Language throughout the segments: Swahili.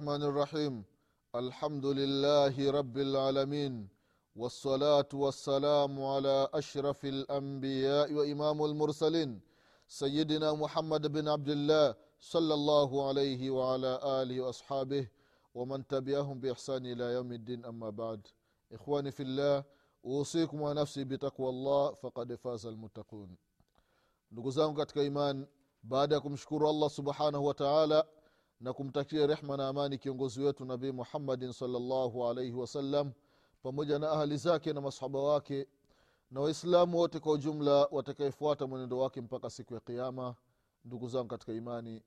الله الرحمن الرحيم. الحمد لله رب العالمين. والصلاة والسلام على أشرف الأنبياء وإمام المرسلين. سيدنا محمد بن عبد الله صلى الله عليه وعلى آله وأصحابه ومن تبعهم بإحسان إلى يوم الدين. أما بعد إخواني في الله أوصيكم ونفسي بتقوى الله فقد فاز المتقون. iman baada ya kumshukuru allah subhanahu wa taala na kumtakia rehma na amani kiongozi wetu nabii muhammadin salllahu alaihi wasallam pamoja na ahali zake na masahaba wake na waislamu wote kwa ujumla watakaefuata mwenendo wake mpaka siku ya kiama ndugu zangu katika imani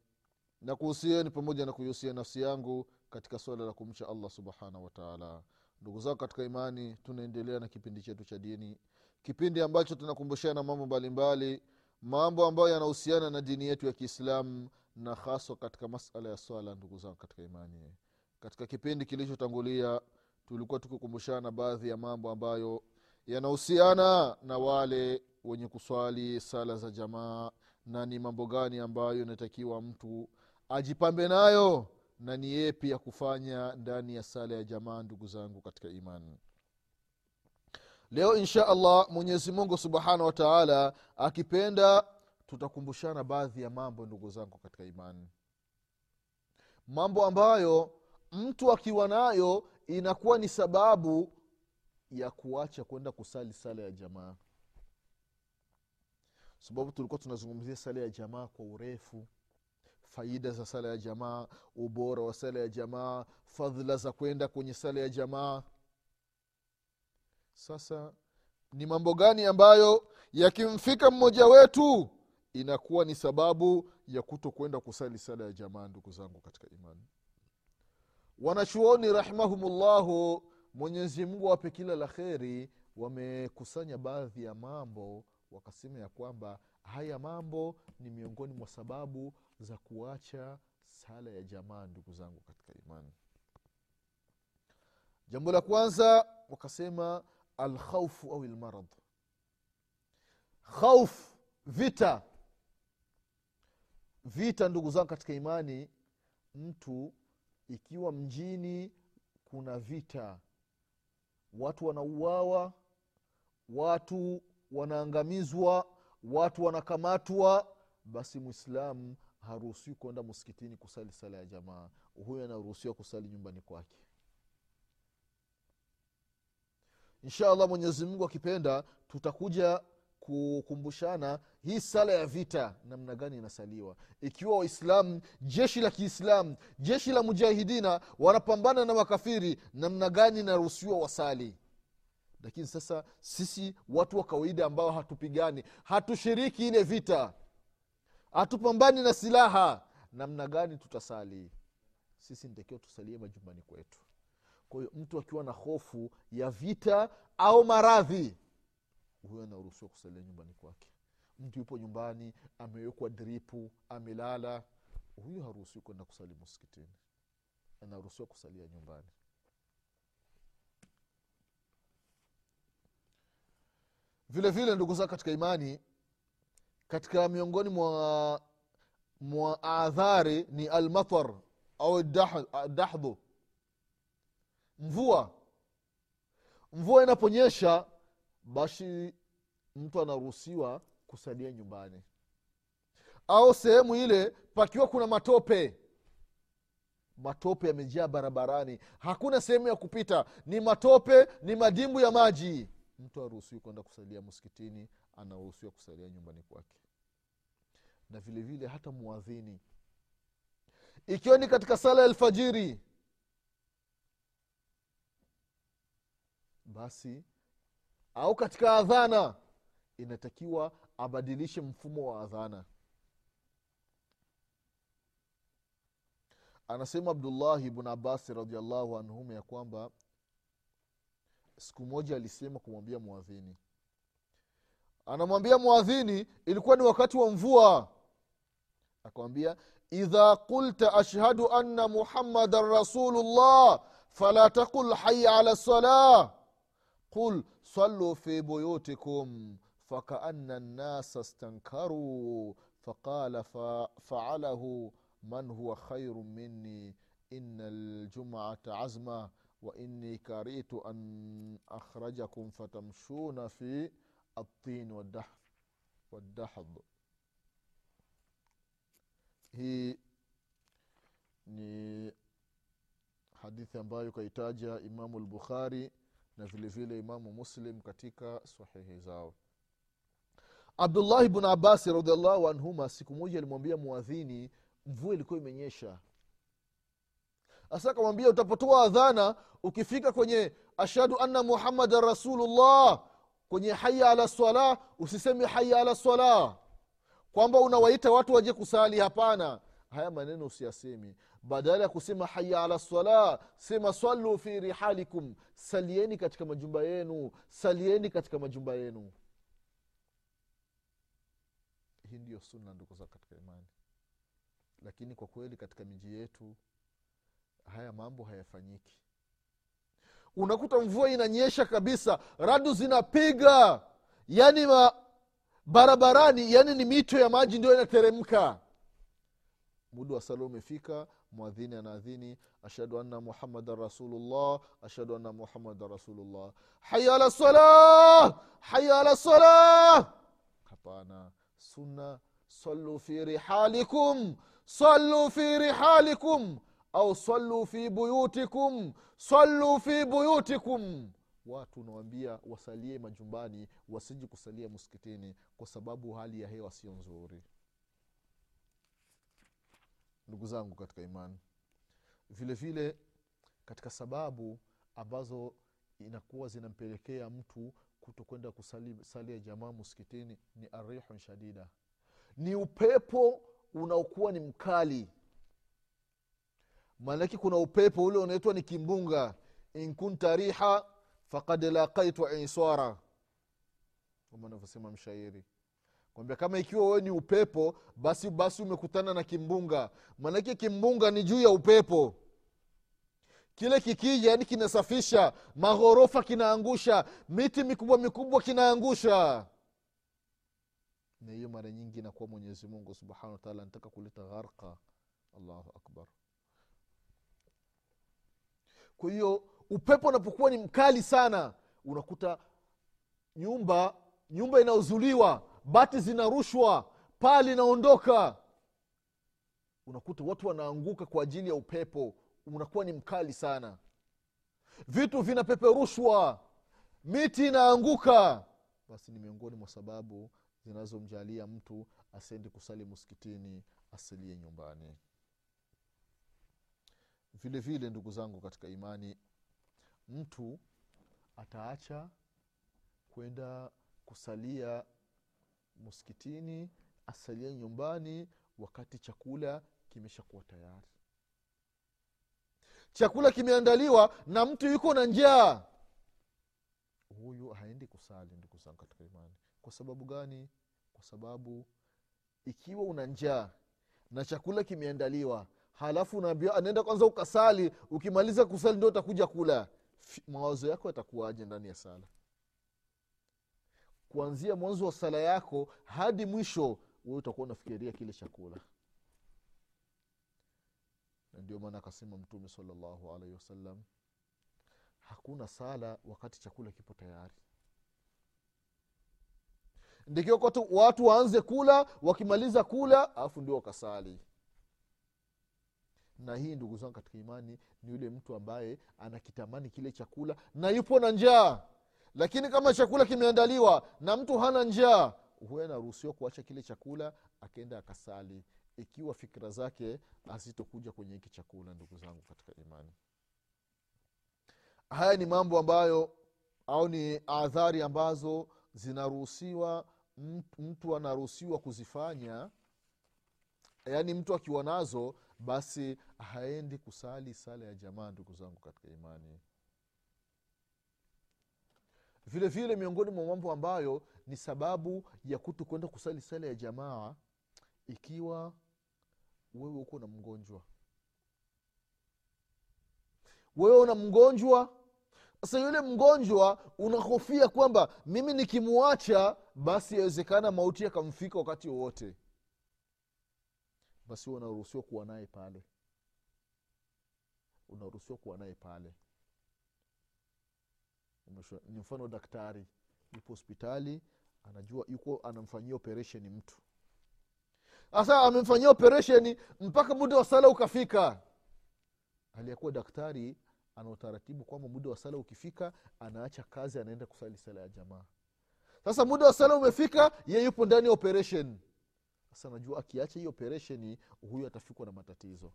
na kuhusieni pamoja na kuihusia nafsi yangu katika swala la kumcha allah subhanahu wataala ndugu zangu katika imani tunaendelea na kipindi chetu cha dini kipindi ambacho tunakumbushana mambo mbalimbali mambo ambayo yanahusiana na dini yetu ya kiislamu na haswa katika masala ya swala ndugu zangu katika imani katika kipindi kilichotangulia tulikuwa tukikumbushana baadhi ya mambo ambayo yanahusiana na wale wenye kuswali sala za jamaa na ni mambo gani ambayo inatakiwa mtu ajipambe nayo na ni yepi ya kufanya ndani ya sala ya jamaa ndugu zangu katika imani. Leo insha allah mwenyezi mungu subhanahu wataala akipenda tutakumbushana baadhi ya mambo ndugu zangu katika imani. Mambo ambayo mtu akiwa nayo inakuwa ni sababu ya kuacha kwenda kusali sala ya jamaa. Sababu tulikuwa tunazungumzia sala ya jamaa kwa urefu. Faida za sala ya jamaa ubora wa sala ya jamaa fadhila za kwenda kwenye sala ya jamaa. Sasa ni mambo gani ambayo yakimfika mmoja wetu inakuwa ni sababu ya kuto kwenda kusali sala ya jamaa ndugu zangu katika imani. Wanachuoni rahimahumullahu mwenyezi mungu awape kila la kheri wamekusanya baadhi ya mambo wakasema ya kwamba haya mambo ni miongoni mwa sababu za kuacha sala ya jamaa ndugu zangu katika imani. Jambo la kwanza wakasema alkhaufu au lmarad khauf vita vita ndugu zangu katika imani mtu ikiwa mjini kuna vita watu wanauawa watu wanaangamizwa watu wanakamatwa basi mwislamu haruhusiwi kwenda msikitini kusali sala ya jamaa. Huyo anaruhusiwa kusali nyumbani kwake. Insha allah mwenyezi mungu akipenda tutakuja kukumbushana hii sala ya vita namna gani inasaliwa. Ikiwa waislamu jeshi la kiislamu jeshi la mujahidina wanapambana na makafiri namna gani inaruhusiwa wasali? Lakini sasa sisi watu wa kawaida ambao hatupigani hatushiriki ile vita hatupambani na silaha namna gani tutasali? Sisi ntakiwa tusalie majumbani kwetu. Kwa hiyo mtu akiwa na hofu ya vita au maradhi huyo anaruhusiwa kusalia nyumbani kwake. Mtu yupo nyumbani amewekwa dripu amelala. Huyo haruhusiwi kwenda kusali msikitini. Anaruhusiwa kusalia nyumbani. Vile vile ndugu zao katika imani katika miongoni mwa mwa adhari ni almatar au dahdhu mvua. Mvua inaponyesha basi mtu anaruhusiwa kusalia nyumbani. Au sehemu ile pakiwa kuna matope. Matope yamejaa barabarani. Hakuna sehemu ya kupita. Ni matope ni madimbu ya maji. Mtu aruhusiwi kwenda kusalia msikitini anaruhusiwa kusalia nyumbani kwake. Na vile vile hata mwadhini ikiwa ni katika sala ya alfajiri basi au katika adhana inatakiwa abadilishe mfumo wa adhana. Anasema abdullahi bnu abasi radiallahu anhuma ya kwamba siku moja alisema kumwambia mwadhini anamwambia mwadhini ilikuwa ni wakati wa mvua. Akamwambia idha qulta ashhadu anna muhammadan rasulullah fala taqul haya ala lsalah قل صلوا في بيوتكم فكأن الناس استنكروا فقال فعله من هو خير مني إن الجمعة عزمة وإني كرهت أن أخرجكم فتمشون في الطين والدحر والدحض. Hii ni hadithi ambayo kaitaja imamu lbukhari na vile vile imamu muslim katika sahihi zao. Abdullahi bnu abasi radiallahu anhuma siku moja alimwambia mwadhini mvua ilikuwa imenyesha. Hasa akamwambia utapotoa adhana ukifika kwenye ashhadu anna muhammadan rasulullah kwenye haya ala salah usiseme haya ala salah kwamba unawaita watu waje kusali. Hapana haya maneno usiyasemi. Badala ya kusema haya ala sala sema swalu fi rihalikum. Salieni katika majumba yenu salieni katika majumba yenu. Hii ndiyo sunna ndugu za katika imani. Lakini kwa kweli katika miji yetu haya mambo hayafanyiki. Unakuta mvua inanyesha kabisa radu zinapiga. Yani ma, barabarani yani ni mito ya maji ndio inateremka muda wa sala umefika. Mwadhini anaadhini. Ashhadu anna muhammadan rasulullah. Ashhadu anna muhammadan rasulullah. Haya ala salah! Haya ala salah! Hapana. Sunna sallu fi rihalikum. Sallu fi rihalikum. Au sallu fi buyutikum. Sallu fi buyutikum. Watu unawambia wasalie majumbani wasiji kusalia msikitini kwa sababu hali ya hewa sio nzuri ndugu zangu katika imani. Vile vile katika sababu ambazo inakuwa zinampelekea mtu kuto kwenda kusalia jamaa muskitini ni arihun shadida. Ni upepo unaokuwa ni mkali. Maanake kuna upepo ule unaitwa ni kimbunga. In kunta riha fakad laqaitu iswara kama anavyosema mshairi kwambia kama ikiwa wewe ni upepo basi basi umekutana na kimbunga. Maanake kimbunga ni juu ya upepo. Kile kikija yani kinasafisha maghorofa kinaangusha miti mikubwa mikubwa kinaangusha. Na hiyo mara nyingi inakuwa mwenyezi mungu subhanahu wataala anataka kuleta gharqa. Allahu akbar. Kwa hiyo upepo unapokuwa ni mkali sana unakuta nyumba nyumba inaozuliwa bati zinarushwa paa linaondoka. Unakuta watu wanaanguka kwa ajili ya upepo. Unakuwa ni mkali sana. Vitu vinapeperushwa. Miti inaanguka. Basi ni miongoni mwa sababu zinazomjalia mtu asiendi kusali muskitini asilie nyumbani. Vile vile ndugu zangu katika imani mtu ataacha kwenda kusalia muskitini asalie nyumbani wakati chakula kimeshakuwa tayari. Chakula kimeandaliwa na mtu yuko na njaa. Huyu haendi kusali ndugu zangu katika imani. Kwa sababu gani? Kwa sababu ikiwa una njaa na chakula kimeandaliwa halafu unaambia anaenda kwanza ukasali ukimaliza kusali ndio utakuja kula. Mawazo yako yatakuwaje ndani ya sala kuanzia mwanzo wa sala yako hadi mwisho wewe utakuwa unafikiria kile chakula. Na ndio maana akasema mtume salallahu alaihi wasallam hakuna sala wakati chakula kipo tayari. Ndikiwa watu waanze kula wakimaliza kula alafu ndio wakasali. Na hii ndugu zangu katika imani ni yule mtu ambaye anakitamani kile chakula na yupo na njaa lakini kama chakula kimeandaliwa na mtu hana njaa huwe anaruhusiwa kuacha kile chakula akenda akasali. Ikiwa fikira zake hazitokuja kwenye hiki chakula ndugu zangu katika imani. Haya ni mambo ambayo au ni adhari ambazo zinaruhusiwa mtu anaruhusiwa kuzifanya. Yaani mtu akiwa nazo basi haendi kusali sala ya jamaa ndugu zangu katika imani vile vile miongoni mwa mambo ambayo ni sababu ya kuto kwenda kusali sala ya jamaa ikiwa wewe uko na mgonjwa. Wewe una mgonjwa. Sasa yule mgonjwa unahofia kwamba mimi nikimwacha basi yawezekana mauti yakamfika wakati wowote. Basi unaruhusiwa kuwa naye pale. Unaruhusiwa kuwa naye pale ni mfano daktari yupo hospitali anajua yuko anamfanyia operesheni mtu. Sasa amemfanyia operesheni mpaka muda wa sala ukafika. Aliyekuwa daktari ana utaratibu kwamba muda wa sala ukifika anaacha kazi anaenda kusali sala ya jamaa. Sasa muda wa sala umefika ye yupo ndani ya operesheni sasa najua akiacha hii operesheni huyu atafikwa na matatizo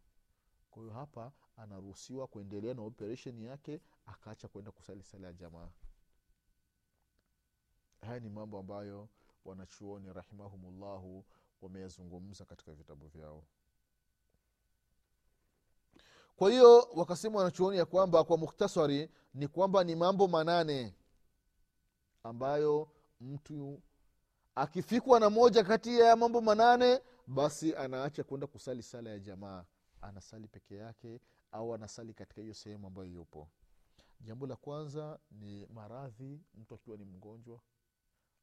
kwa hiyo hapa anaruhusiwa kuendelea na operesheni yake akaacha kwenda kusali sala ya jamaa. Haya ni mambo ambayo wanachuoni rahimahumullahu wameyazungumza katika vitabu vyao. Kwa hiyo wakasema wanachuoni ya kwamba kwa mukhtasari ni kwamba ni mambo manane ambayo mtu akifikwa na moja kati ya mambo manane basi anaacha kwenda kusali sala ya jamaa anasali peke yake au anasali katika hiyo sehemu ambayo yupo. Jambo la kwanza ni maradhi mtu akiwa ni mgonjwa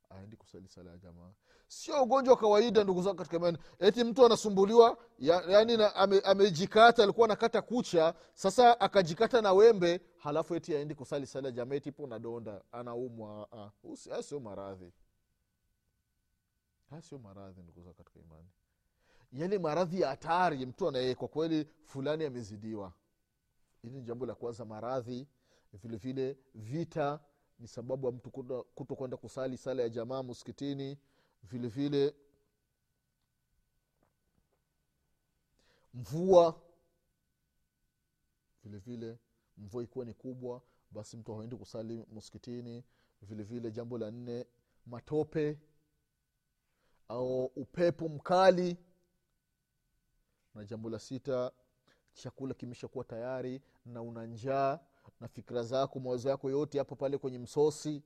aendi kusali sala ya jamaa. Sio ugonjwa wa kawaida ndugu zangu katika imani. Eti mtu anasumbuliwa ya, yani na, ame, amejikata alikuwa anakata kucha sasa akajikata na wembe halafu eti aendi kusali sala jamaa eti ipo nadonda anaumwa sio maradhi. Haya sio maradhi ndugu zangu katika imani yale maradhi ya hatari mtu anaye kwa kweli fulani amezidiwa. Hili ni jambo la kwanza maradhi. Vile vile vita ni sababu ya mtu kuto kwenda kusali sala ya jamaa muskitini vile vile mvua. Vilevile vile mvua ikiwa ni kubwa basi mtu haendi kusali muskitini vilevile vile jambo la nne matope au upepo mkali na jambo la sita chakula kimeshakuwa tayari na una njaa na fikira zako mawazo yako yote yapo pale kwenye msosi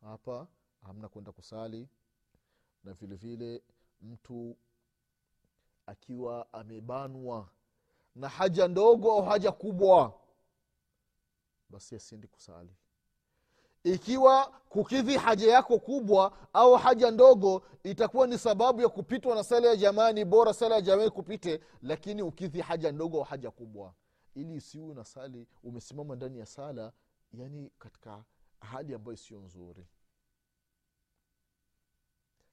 hapa hamna kwenda kusali. Na vile vile mtu akiwa amebanwa na haja ndogo au haja kubwa basi asiendi kusali ikiwa kukidhi haja yako kubwa au haja ndogo itakuwa ni sababu ya kupitwa na sala ya jamaa ni bora sala ya jamaa kupite lakini ukidhi haja ndogo au haja kubwa. Ili isiwe unasali umesimama ndani ya sala yani katika hali ambayo sio nzuri.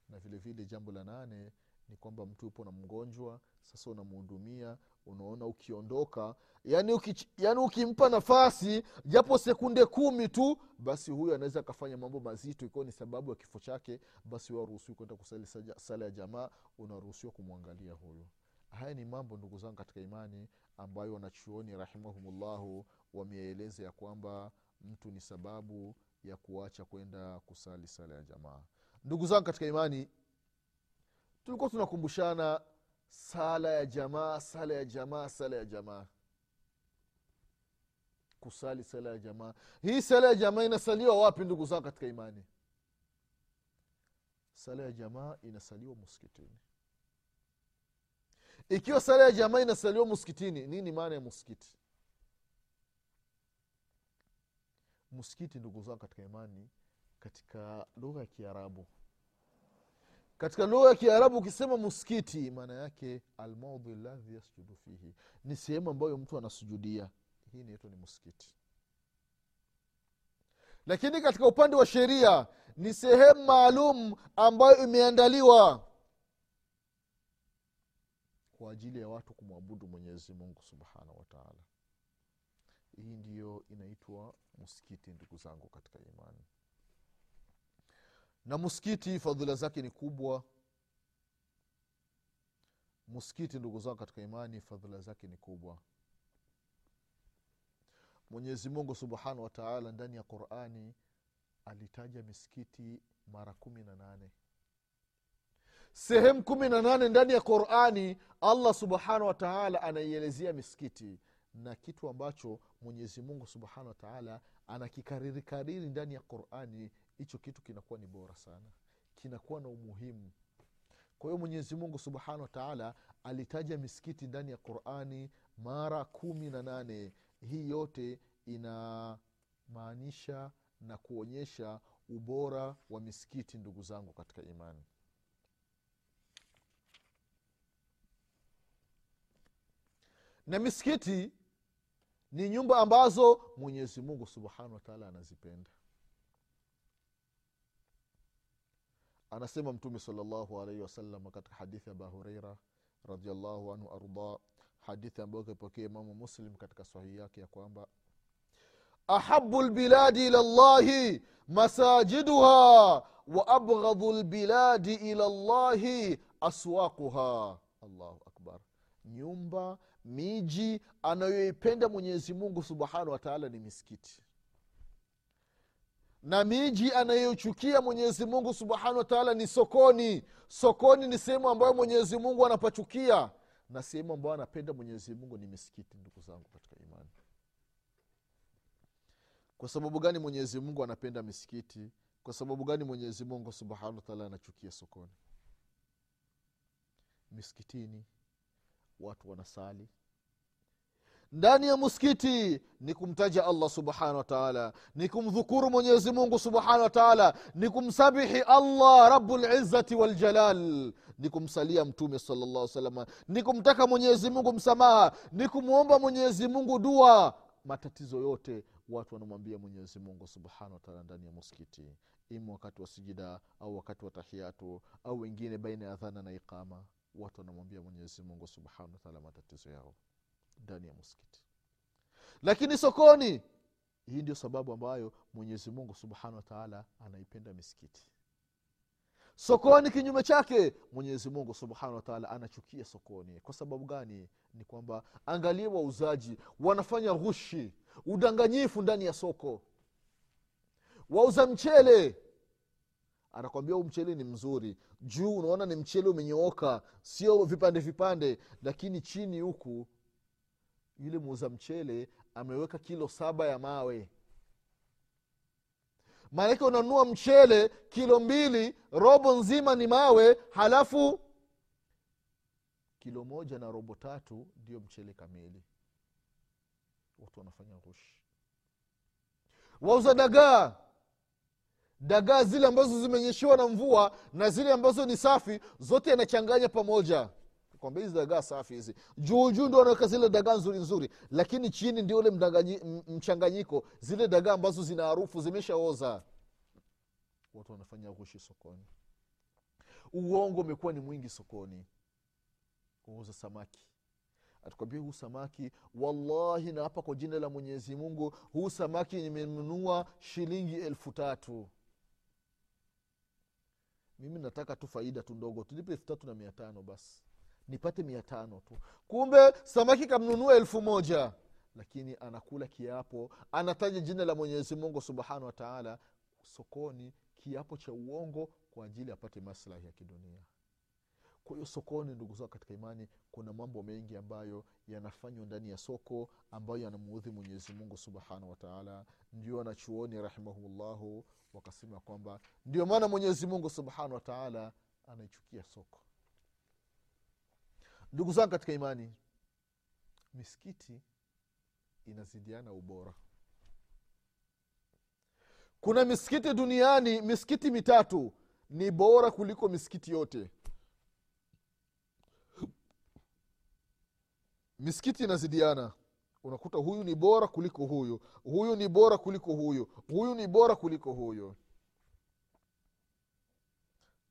Na vile vile jambo la nane ni kwamba mtu yupo na mgonjwa sasa unamhudumia unaona ukiondoka yani, uki, yani ukimpa nafasi japo sekunde kumi tu basi huyu anaweza akafanya mambo mazito ikiwa ni sababu ya kifo chake basi waruhusiwi kwenda kusali sala ya jamaa unaruhusiwa kumwangalia huyu. Haya ni mambo ndugu zangu katika imani ambayo wanachuoni rahimahumullahu wameeleza ya kwamba mtu ni sababu ya kuacha kwenda kusali sala ya jamaa. Ndugu zangu katika imani tulikuwa tunakumbushana sala ya jamaa sala ya jamaa sala ya jamaa. Kusali sala ya jamaa. Hii sala ya jamaa inasaliwa wapi ndugu zao katika imani? Sala ya jamaa inasaliwa muskitini ikiwa sala ya jamaa inasaliwa muskitini nini maana ya muskiti muskiti ndugu zao katika imani katika lugha ya kiarabu katika lugha ya kiarabu ukisema muskiti maana yake almaudhi ladhi yasjudu fihi. Ni sehemu ambayo mtu anasujudia. Hii inaitwa ni muskiti. Lakini katika upande wa sheria ni sehemu maalum ambayo imeandaliwa kwa ajili ya watu kumwabudu mwenyezi mungu subhanahu wataala hii ndiyo inaitwa muskiti ndugu zangu katika imani na muskiti fadhila zake ni kubwa. Muskiti ndugu zangu katika imani fadhila zake ni kubwa. Mwenyezi mungu subhanahu wataala ndani ya qurani alitaja misikiti mara kumi na nane. Sehemu kumi na nane ndani ya qurani allah subhanahu wataala anaielezea misikiti na kitu ambacho mwenyezi mungu subhanahu wataala anakikaririkariri ndani ya qurani hicho kitu kinakuwa ni bora sana. Kinakuwa na umuhimu. Kwa hiyo mwenyezi mungu subhanahu wataala alitaja misikiti ndani ya qurani mara kumi na nane. Hii yote inamaanisha na kuonyesha ubora wa misikiti ndugu zangu katika imani. Na misikiti ni nyumba ambazo mwenyezi mungu subhanahu wataala anazipenda anasema mtume salllahu alaihi wasallam katika hadithi ya abahureira radiallahu anhu arda hadithi ambayo kaipokea imamu muslim katika sahihi yake ya kwamba ahabu lbiladi ila llahi masajiduha wa abghadhu lbiladi ila llahi aswaquha. Allahu akbar. Nyumba miji anayoipenda mwenyezi mungu subhanahu wataala ni misikiti na miji anayochukia mwenyezi mungu subhanahu wataala ni sokoni. Sokoni ni sehemu ambayo mwenyezi mungu anapachukia. Na sehemu ambayo anapenda mwenyezi mungu ni misikiti ndugu zangu katika imani. Kwa sababu gani mwenyezi mungu anapenda misikiti? Kwa sababu gani mwenyezi mungu subhanahu wataala anachukia sokoni? Misikitini watu wanasali ndani ya muskiti ni kumtaja allah subhanahu wataala ni kumdhukuru mwenyezi mungu subhanahu wataala ni kumsabihi allah rabulizati waljalal ni kumsalia mtume salllah salama ni kumtaka mwenyezi mungu msamaha ni kumwomba mwenyezi mungu dua. Matatizo yote watu wanamwambia mwenyezi mungu subhanahu wataala ndani ya muskiti ima wakati wa sijida au wakati wa tahiyatu au wengine baina ya dhana na iqama watu wanamwambia mwenyezi mungu subhanahu wataala matatizo yao ndani ya muskiti lakini sokoni hii ndio sababu ambayo mwenyezi mungu subhanahu wataala anaipenda misikiti. Sokoni kinyume chake mwenyezi mungu subhanahu wataala anachukia sokoni. Kwa sababu gani? Ni kwamba angalie wauzaji wanafanya ghushi udanganyifu ndani ya soko. Wauza mchele. Anakwambia huu mchele ni mzuri. Juu unaona ni mchele umenyooka sio vipande vipande lakini chini huku yule muuza mchele ameweka kilo saba ya mawe. Maanake unanunua mchele kilo mbili robo nzima ni mawe halafu kilo moja na robo tatu ndio mchele kamili. Watu wanafanya rushi wauza dagaa. Dagaa zile ambazo zimenyeshewa na mvua na zile ambazo ni safi zote yanachanganya pamoja kwamba hizi dagaa safi hizi. Juu ndio anaweka zile dagaa nzuri nzuri lakini chini ndio ule mchanganyiko zile dagaa ambazo zina harufu zimeshaoza. Watu wanafanya ghushi sokoni. Uongo umekuwa ni mwingi sokoni. Kuuza samaki. Atakwambia huu samaki wallahi na hapa kwa jina la mwenyezi mungu huu samaki nimenunua shilingi elfu tatu. Mimi nataka tu faida tu ndogo tulipe elfu tatu na mia tano basi nipate mia tano tu. Kumbe samaki kamnunua elfu moja. Lakini anakula kiapo. Anataja jina la mwenyezi mungu subhanahu wa sokoni kiapo cha uongo kwa ajili apate maslahi ya kidunia. Kwa hiyo sokoni ndugu zao katika imani kuna mambo mengi ambayo yanafanywa ndani ya soko ambayo yanamuudhi mwenyezimungu subhanahu wataala ndio wanachuoni rahimahullahu wakasema kwamba ndio maana mwenyezi mungu subhanahu wataala anaichukia soko ndugu zangu katika imani misikiti inazidiana ubora. Kuna misikiti duniani misikiti mitatu ni bora kuliko misikiti yote. Misikiti inazidiana. Unakuta huyu ni bora kuliko huyu huyu ni bora kuliko huyu huyu ni bora kuliko huyu.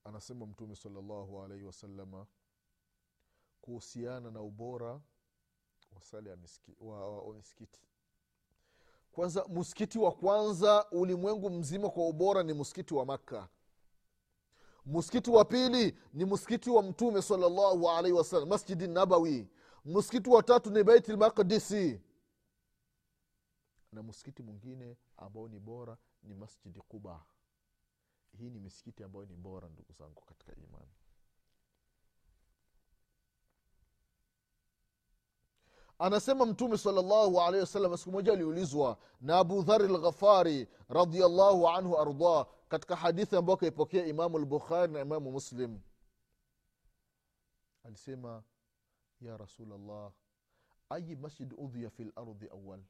Anasema mtume salllahu alaihi wasalama kuhusiana na ubora wa sala ya miski, wa, wa, wa misikiti. Kwanza msikiti wa kwanza ulimwengu mzima kwa ubora ni msikiti wa makka. Msikiti wa pili ni msikiti wa mtume salllahu alaihi wasallam masjidi nabawi. Msikiti wa tatu ni beit lmaqdisi na msikiti mwingine ambao ni bora ni masjidi quba. Hii ni misikiti ambayo ni bora ndugu zangu katika imani anasema mtume salllahu alehi wasallam siku moja aliulizwa na abu dhari lghafari radiallahu anhu ardah katika hadithi ambayo akaipokea imamu lbukhari na imamu muslim. Alisema ya rasulllah ayi masjid udhiya fi lardhi awal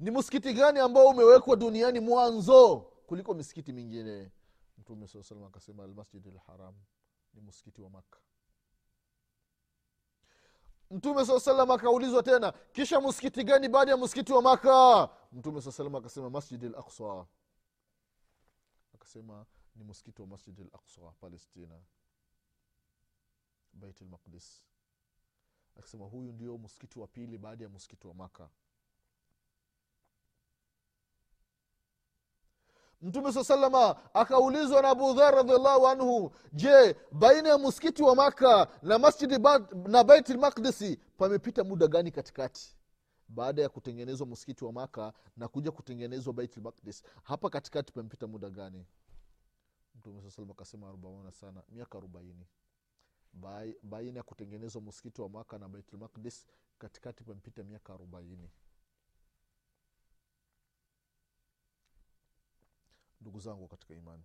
ni msikiti gani ambao umewekwa duniani mwanzo kuliko misikiti mingine? Mtume saa salam akasema almasjid lharam ni msikiti wa makka mtume saa salam akaulizwa tena kisha msikiti gani baada ya msikiti wa maka mtume saa salam akasema masjid al aqsa akasema ni msikiti wa masjid al aqsa palestina. Bait lmaqdis akasema huyu ndio msikiti wa pili baada ya msikiti wa maka mtume saa salama akaulizwa na abu dhar radiallahu anhu je baina ya msikiti wa maka na masjidi ba, na baiti lmaqdisi pamepita muda gani katikati? Baada ya kutengenezwa msikiti wa maka na kuja kutengenezwa baiti lmaqdis hapa katikati pamepita muda gani? Mtume saa salama akasema arobaona sana miaka arobaini. Baina ya kutengenezwa msikiti wa maka na baitulmaqdis katikati pamepita miaka arobaini ndugu zangu katika imani.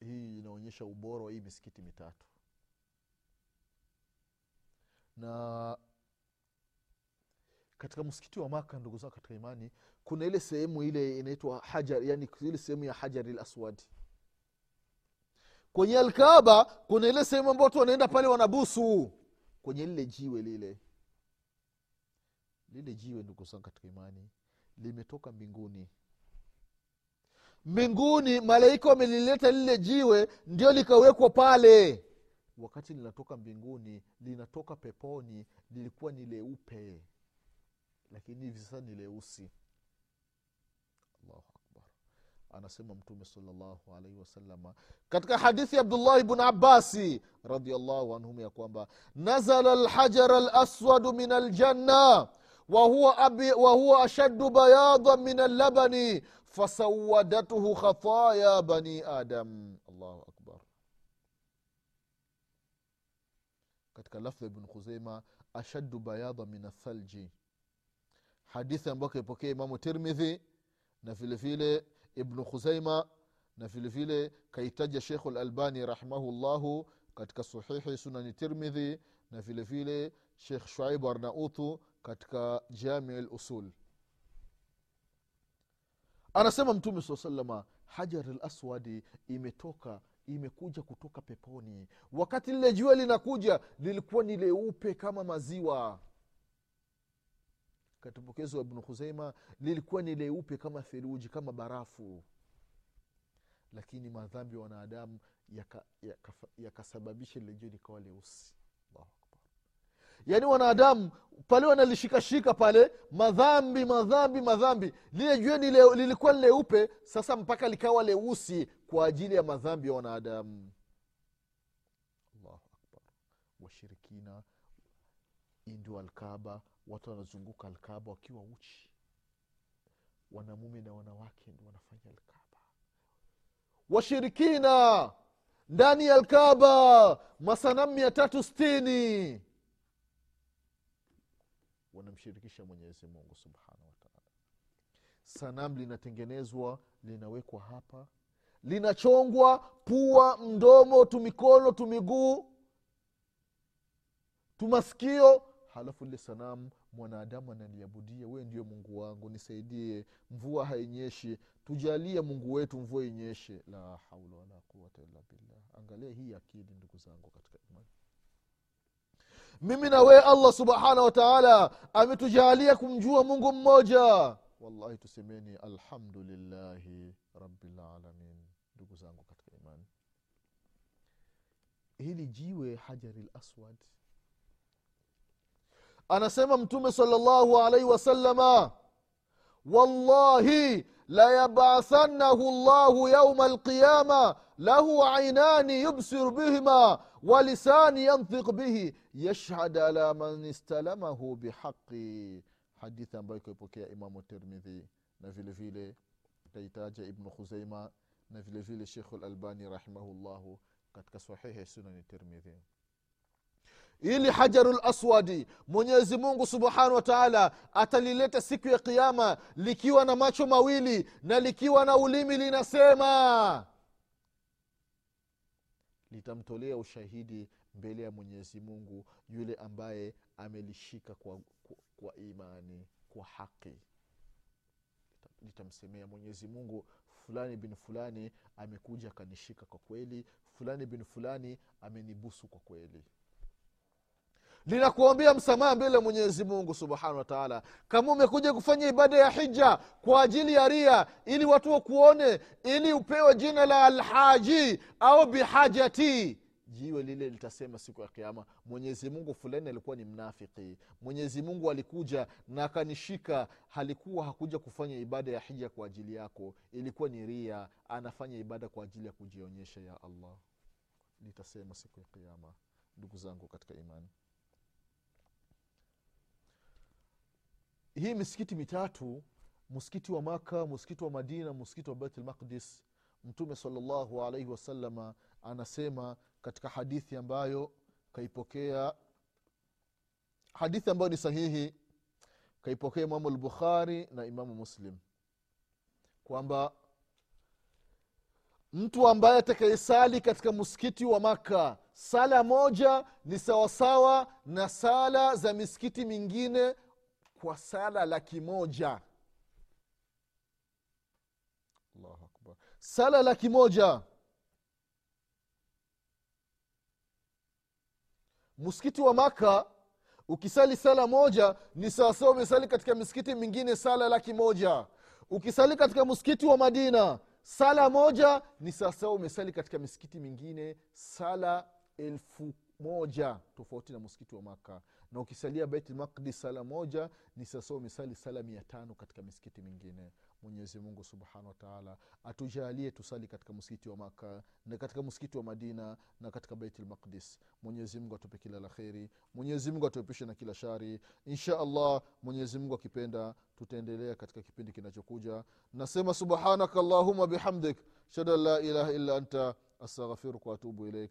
Hii inaonyesha ubora wa hii misikiti mitatu. Na katika msikiti wa maka ndugu zangu katika imani kuna ile sehemu ile inaitwa hajar yani ile sehemu ya hajari laswadi kwenye alkaaba kuna ile sehemu ambao watu wanaenda pale wanabusu. Kwenye lile jiwe lile. Lile jiwe ndugu zangu katika imani limetoka mbinguni. Mbinguni malaika wamelileta lile jiwe ndio likawekwa pale. Wakati linatoka mbinguni linatoka peponi lilikuwa ni leupe lakini hivi sasa ni leusi. Anasema mtume salllahu alaihi wasalama katika hadithi ya abdullahi bnu abasi radiallahu anhum ya kwamba nazala lhajara laswadu min aljanna wahuwa, abi, wahuwa ashaddu bayadan min allabani fasawadatuhu khataya bani adam. Allahu akbar. Katika lafdha ibn khuzeima ashaddu bayada min athalji hadithi ambayo kaipokea imamu tirmidhi na vilevile vile ibnu khuzaima na vile vile kaitaja shekhu lalbani rahimahullahu katika sahihi sunani tirmidhi na vilevile vile shekh shuaibu arnauthu katika jami lusul anasema mtume saa salama hajar laswadi imetoka imekuja kutoka peponi. Wakati lile jua linakuja lilikuwa ni leupe kama maziwa. Katupokezi wa ibnu khuzeima lilikuwa ni leupe kama theluji kama barafu. Lakini madhambi ya wanadamu yakasababisha yaka, yaka lile jua likawa leusi yaani wanadamu pale wanalishikashika pale madhambi madhambi madhambi. Lile jueni lilikuwa leupe sasa mpaka likawa leusi kwa ajili ya madhambi ya wanadamu. Washirikina ndio alkaba watu wanazunguka alkaba wakiwa uchi. Wanamume na wanawake ndio wanafanya alkaba washirikina ndani ya alkaba masanamu mia tatu stini wanamshirikisha mwenyezi mungu subhanahu wataala sanamu linatengenezwa linawekwa hapa. Linachongwa pua mdomo tumikono tumiguu tumaskio halafu lile sanamu mwanadamu analiabudia wee ndio mungu wangu nisaidie mvua hainyeshi tujalie mungu wetu mvua inyeshe. La haula wala quwata illa billah. Angalia hii akili ndugu zangu katika imani mimi na wewe allah subhanahu wataala ametujalia kumjua mungu mmoja. Wallahi tusemeni alhamdulillahi rabilalamin ndugu zangu katika imani. Hili jiwe hajari laswad anasema mtume salllahu alaihi wasalama wallahi layabathannahu llahu yauma alqiyama lahu ainani yubsiru bihima walisani yantiq bihi yashhad ala man istalamahu bihaqi hadithi ambayo ikaipokea imamu tirmidhi na vile vile kaitaja ibnu khuzeima na vile vile shekhu lalbani rahimahullahu katika sahihi sunani tirmidhi ili hajaru laswadi mwenyezi mungu subhanahu wa taala atalileta siku ya kiama likiwa na macho mawili na likiwa na ulimi linasema litamtolea ushahidi mbele ya mwenyezi mungu yule ambaye amelishika kwa, kwa, kwa imani kwa haki. Litamsemea mwenyezi mungu fulani bin fulani amekuja akanishika kwa kweli fulani bin fulani amenibusu kwa kweli linakuambia msamaha mbele mwenyezi mungu subhanahu wa taala. Kama umekuja kufanya ibada ya hija kwa ajili ya ria ili watu wakuone ili upewe jina la alhaji au bihajati jiwe lile litasema siku ya kiama mwenyezi mungu fulani alikuwa ni mnafiki. Mwenyezi mungu alikuja na akanishika halikuwa hakuja kufanya ibada ya hija kwa ajili yako. Ilikuwa ni ria anafanya ibada kwa ajili ya kujionyesha ya allah. Litasema siku ya kiama ndugu zangu katika imani hii misikiti mitatu msikiti wa maka msikiti wa madina msikiti wa beit lmaqdis mtume salllahu alaihi wasalama anasema katika hadithi ambayo kaipokea hadithi ambayo ni sahihi kaipokea imamu lbukhari na imamu muslim. Kwamba mtu ambaye atakayesali katika msikiti wa makka sala moja ni sawasawa na sala za misikiti mingine kwa sala laki moja. Sala laki moja. Msikiti wa maka ukisali sala moja ni sawasawa umesali katika misikiti mingine sala laki moja. Ukisali katika msikiti wa madina sala moja ni sawasawa umesali katika misikiti mingine sala elfu moja tofauti na msikiti wa maka na ukisalia baitul maqdis sala moja ni sasa umesali sala mia tano katika misikiti mingine. Mwenyezi mungu subhanahu wataala atujalie tusali katika msikiti wa maka na katika msikiti wa madina na katika baitul maqdis. Mwenyezi atupe kila la kheri mwenyezimungu atuepushe na kila shari. Insha allah mwenyezimungu akipenda tutaendelea katika kipindi kinachokuja. Nasema subhanaka allahuma bihamdik shada la ilaha illa anta astaghfiruka waatubu ilaik